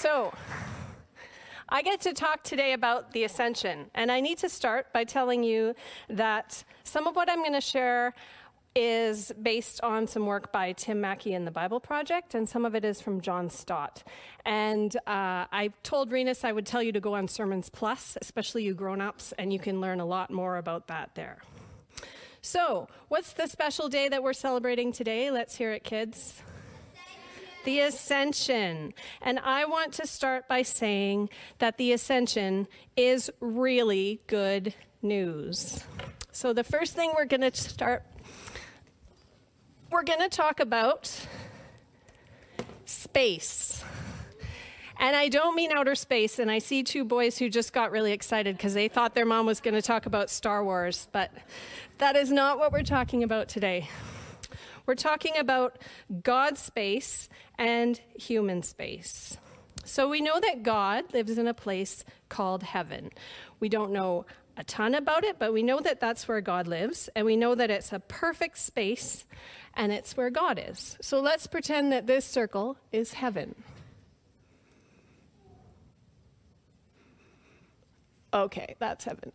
So, I get to talk today about the ascension, and I need to start by telling you that some of what I'm going to share is based on some work by Tim Mackie in the Bible Project, and some of it is from John Stott. And uh, I told Renus I would tell you to go on Sermons Plus, especially you grown ups, and you can learn a lot more about that there. So, what's the special day that we're celebrating today? Let's hear it, kids the ascension. And I want to start by saying that the ascension is really good news. So, the first thing we're going to start, we're going to talk about space. And I don't mean outer space. And I see two boys who just got really excited because they thought their mom was going to talk about Star Wars. But that is not what we're talking about today. We're talking about God's space and human space. So we know that God lives in a place called heaven. We don't know a ton about it, but we know that that's where God lives, and we know that it's a perfect space and it's where God is. So let's pretend that this circle is heaven. Okay, that's heaven.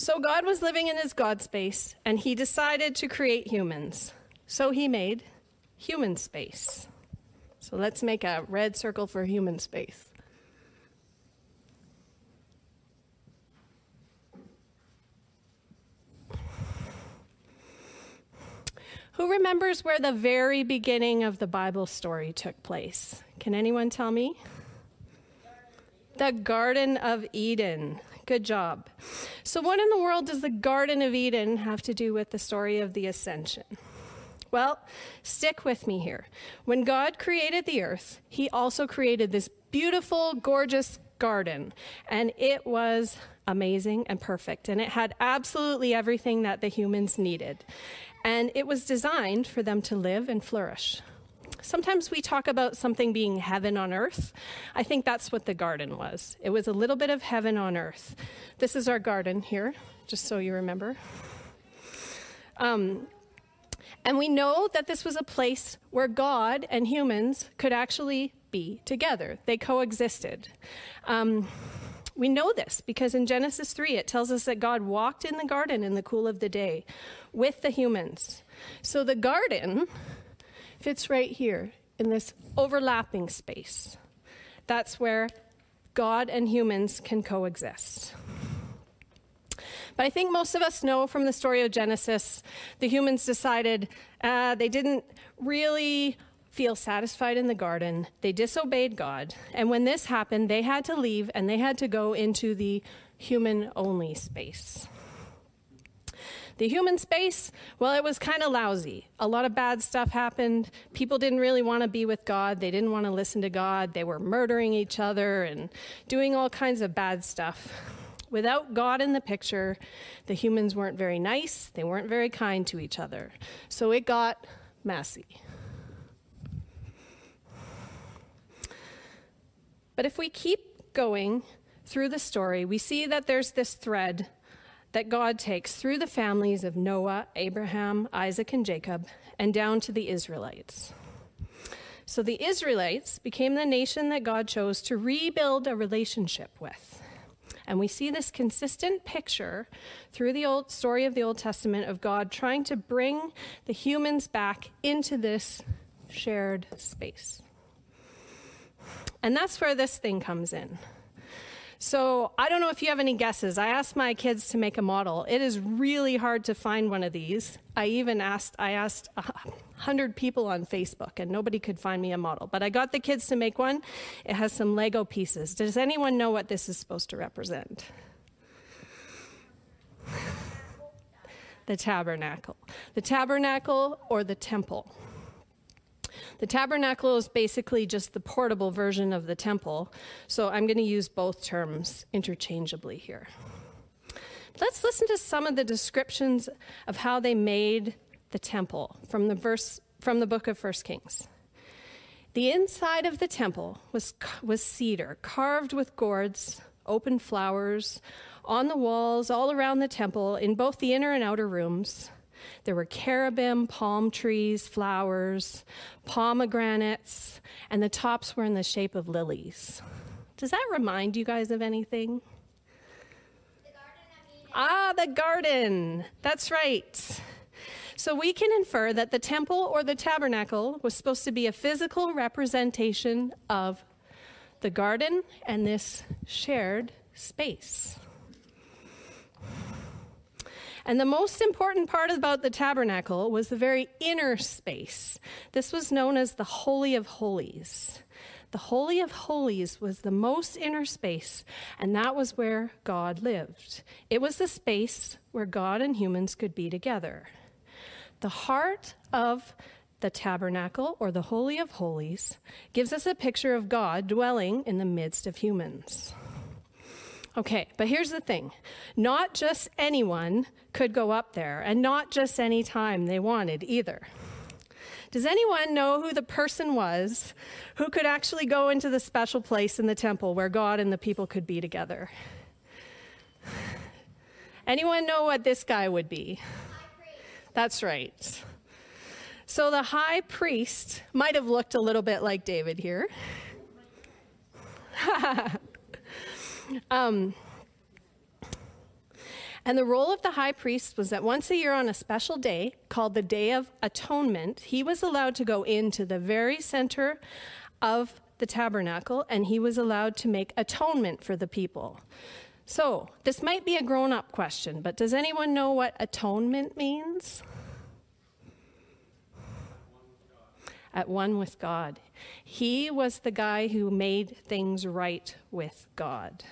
So God was living in his God space, and he decided to create humans. So he made human space. So let's make a red circle for human space. Who remembers where the very beginning of the Bible story took place? Can anyone tell me? The Garden of Eden. Good job. So, what in the world does the Garden of Eden have to do with the story of the ascension? Well, stick with me here. When God created the earth, he also created this beautiful, gorgeous garden, and it was amazing and perfect, and it had absolutely everything that the humans needed. And it was designed for them to live and flourish. Sometimes we talk about something being heaven on earth. I think that's what the garden was. It was a little bit of heaven on earth. This is our garden here, just so you remember. Um, and we know that this was a place where God and humans could actually be together, they coexisted. Um, we know this because in Genesis 3, it tells us that God walked in the garden in the cool of the day with the humans. So the garden fits right here in this overlapping space. That's where God and humans can coexist. But I think most of us know from the story of Genesis, the humans decided uh, they didn't really feel satisfied in the garden. They disobeyed God. And when this happened, they had to leave and they had to go into the human only space. The human space, well, it was kind of lousy. A lot of bad stuff happened. People didn't really want to be with God. They didn't want to listen to God. They were murdering each other and doing all kinds of bad stuff. Without God in the picture, the humans weren't very nice. They weren't very kind to each other. So it got messy. But if we keep going through the story, we see that there's this thread that God takes through the families of Noah, Abraham, Isaac, and Jacob, and down to the Israelites. So the Israelites became the nation that God chose to rebuild a relationship with. And we see this consistent picture through the old story of the Old Testament of God trying to bring the humans back into this shared space. And that's where this thing comes in. So I don't know if you have any guesses. I asked my kids to make a model. It is really hard to find one of these. I even asked I asked a hundred people on Facebook, and nobody could find me a model. But I got the kids to make one. It has some Lego pieces. Does anyone know what this is supposed to represent? the tabernacle. The tabernacle or the temple. The tabernacle is basically just the portable version of the temple, so I'm going to use both terms interchangeably here. Let's listen to some of the descriptions of how they made the temple from the verse from the book of First Kings. The inside of the temple was, was cedar, carved with gourds, open flowers, on the walls, all around the temple, in both the inner and outer rooms. There were cherubim, palm trees, flowers, pomegranates, and the tops were in the shape of lilies. Does that remind you guys of anything? The Ah, the garden. That's right. So we can infer that the temple or the tabernacle was supposed to be a physical representation of the garden and this shared space. And the most important part about the tabernacle was the very inner space. This was known as the Holy of Holies. The Holy of Holies was the most inner space, and that was where God lived. It was the space where God and humans could be together. The heart of the tabernacle, or the Holy of Holies, gives us a picture of God dwelling in the midst of humans. Okay, but here's the thing not just anyone could go up there, and not just any time they wanted either. Does anyone know who the person was who could actually go into the special place in the temple where God and the people could be together? Anyone know what this guy would be? That's right. So the high priest might have looked a little bit like David here. um, and the role of the high priest was that once a year on a special day called the Day of Atonement, he was allowed to go into the very center of the tabernacle and he was allowed to make atonement for the people. So, this might be a grown up question, but does anyone know what atonement means? At one with God. He was the guy who made things right with God.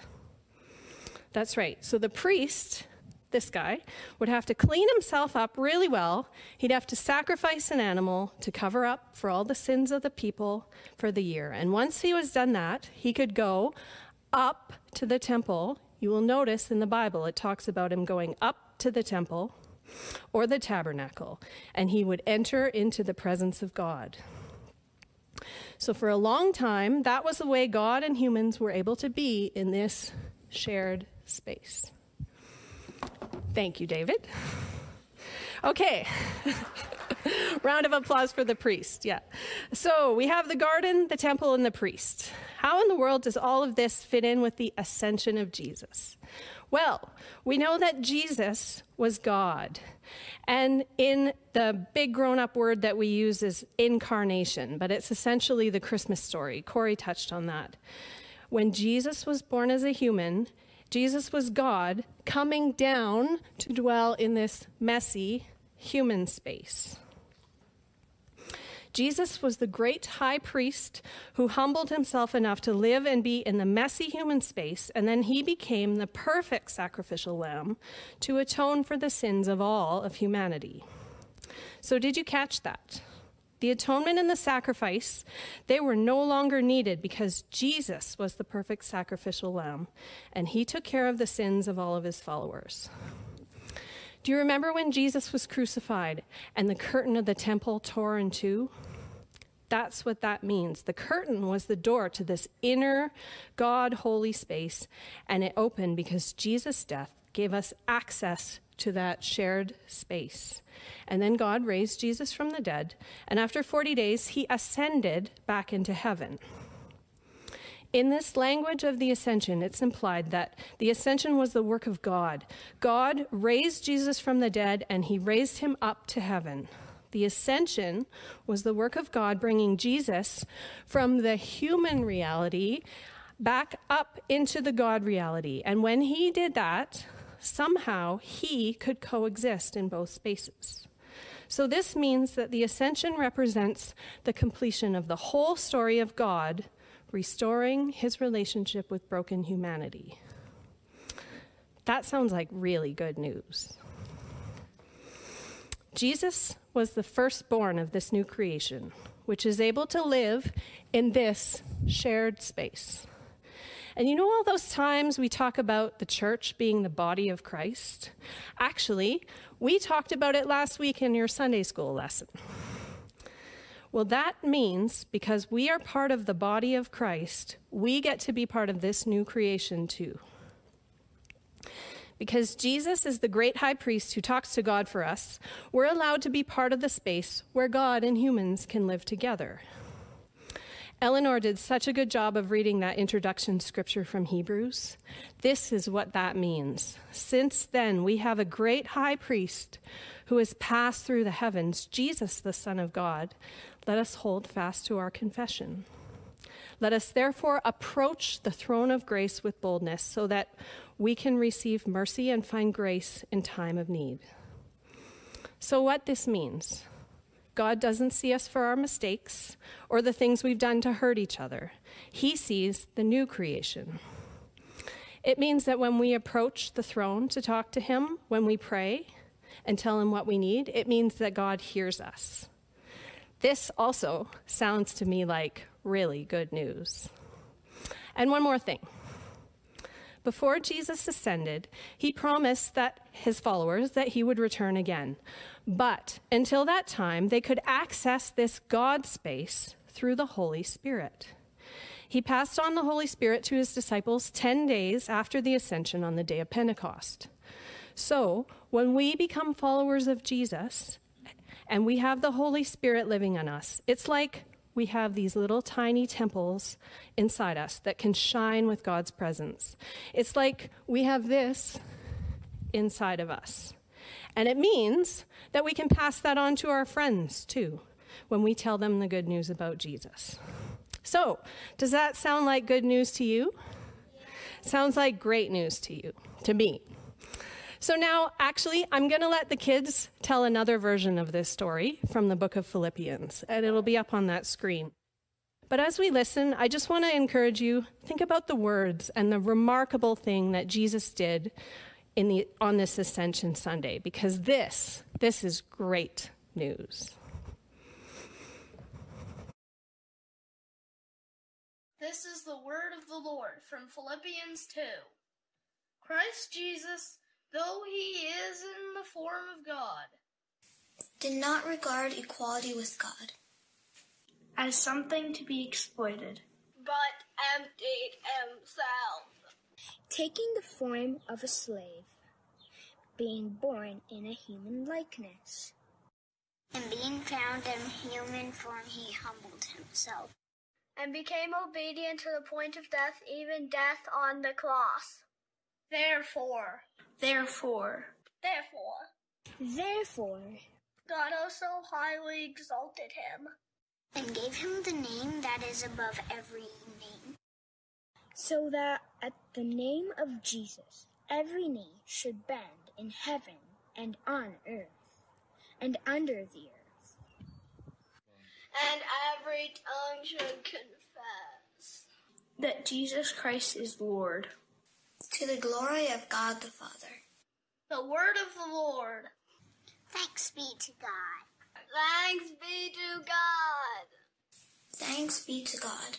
That's right. So the priest, this guy, would have to clean himself up really well. He'd have to sacrifice an animal to cover up for all the sins of the people for the year. And once he was done that, he could go up to the temple. You will notice in the Bible it talks about him going up to the temple or the tabernacle, and he would enter into the presence of God. So, for a long time, that was the way God and humans were able to be in this shared space. Thank you, David. Okay. Round of applause for the priest. Yeah. So we have the garden, the temple, and the priest. How in the world does all of this fit in with the ascension of Jesus? Well, we know that Jesus was God. And in the big grown up word that we use is incarnation, but it's essentially the Christmas story. Corey touched on that. When Jesus was born as a human, Jesus was God coming down to dwell in this messy human space. Jesus was the great high priest who humbled himself enough to live and be in the messy human space, and then he became the perfect sacrificial lamb to atone for the sins of all of humanity. So, did you catch that? The atonement and the sacrifice, they were no longer needed because Jesus was the perfect sacrificial lamb, and he took care of the sins of all of his followers. Do you remember when Jesus was crucified and the curtain of the temple tore in two? That's what that means. The curtain was the door to this inner God holy space, and it opened because Jesus' death gave us access to that shared space. And then God raised Jesus from the dead, and after 40 days, he ascended back into heaven. In this language of the ascension, it's implied that the ascension was the work of God. God raised Jesus from the dead and he raised him up to heaven. The ascension was the work of God bringing Jesus from the human reality back up into the God reality. And when he did that, somehow he could coexist in both spaces. So, this means that the ascension represents the completion of the whole story of God restoring his relationship with broken humanity. That sounds like really good news. Jesus was the firstborn of this new creation, which is able to live in this shared space. And you know, all those times we talk about the church being the body of Christ? Actually, we talked about it last week in your Sunday school lesson. Well, that means because we are part of the body of Christ, we get to be part of this new creation too. Because Jesus is the great high priest who talks to God for us, we're allowed to be part of the space where God and humans can live together. Eleanor did such a good job of reading that introduction scripture from Hebrews. This is what that means. Since then, we have a great high priest who has passed through the heavens, Jesus, the Son of God. Let us hold fast to our confession. Let us therefore approach the throne of grace with boldness so that we can receive mercy and find grace in time of need. So, what this means God doesn't see us for our mistakes or the things we've done to hurt each other. He sees the new creation. It means that when we approach the throne to talk to Him, when we pray and tell Him what we need, it means that God hears us. This also sounds to me like really good news. And one more thing. Before Jesus ascended, he promised that his followers that he would return again. But until that time, they could access this God space through the Holy Spirit. He passed on the Holy Spirit to his disciples 10 days after the ascension on the day of Pentecost. So, when we become followers of Jesus and we have the Holy Spirit living in us, it's like we have these little tiny temples inside us that can shine with God's presence. It's like we have this inside of us. And it means that we can pass that on to our friends too when we tell them the good news about Jesus. So, does that sound like good news to you? Sounds like great news to you, to me. So now, actually, I'm going to let the kids tell another version of this story from the book of Philippians, and it'll be up on that screen. But as we listen, I just want to encourage you think about the words and the remarkable thing that Jesus did in the, on this Ascension Sunday, because this, this is great news. This is the word of the Lord from Philippians 2. Christ Jesus, though he is in the form of God, Did not regard equality with God. as something to be exploited, but emptied himself, taking the form of a slave, being born in a human likeness. And being found in human form, he humbled himself. and became obedient to the point of death, even death on the cross. Therefore, therefore, therefore, Therefore, God also highly exalted him. And gave him the name that is above every name. so that at the name of Jesus every knee should bend in heaven and on earth and under the earth, and every tongue should confess that Jesus Christ is Lord. To the glory of God the Father. The word of the Lord. Thanks be to God. Thanks be to God. Thanks be to God.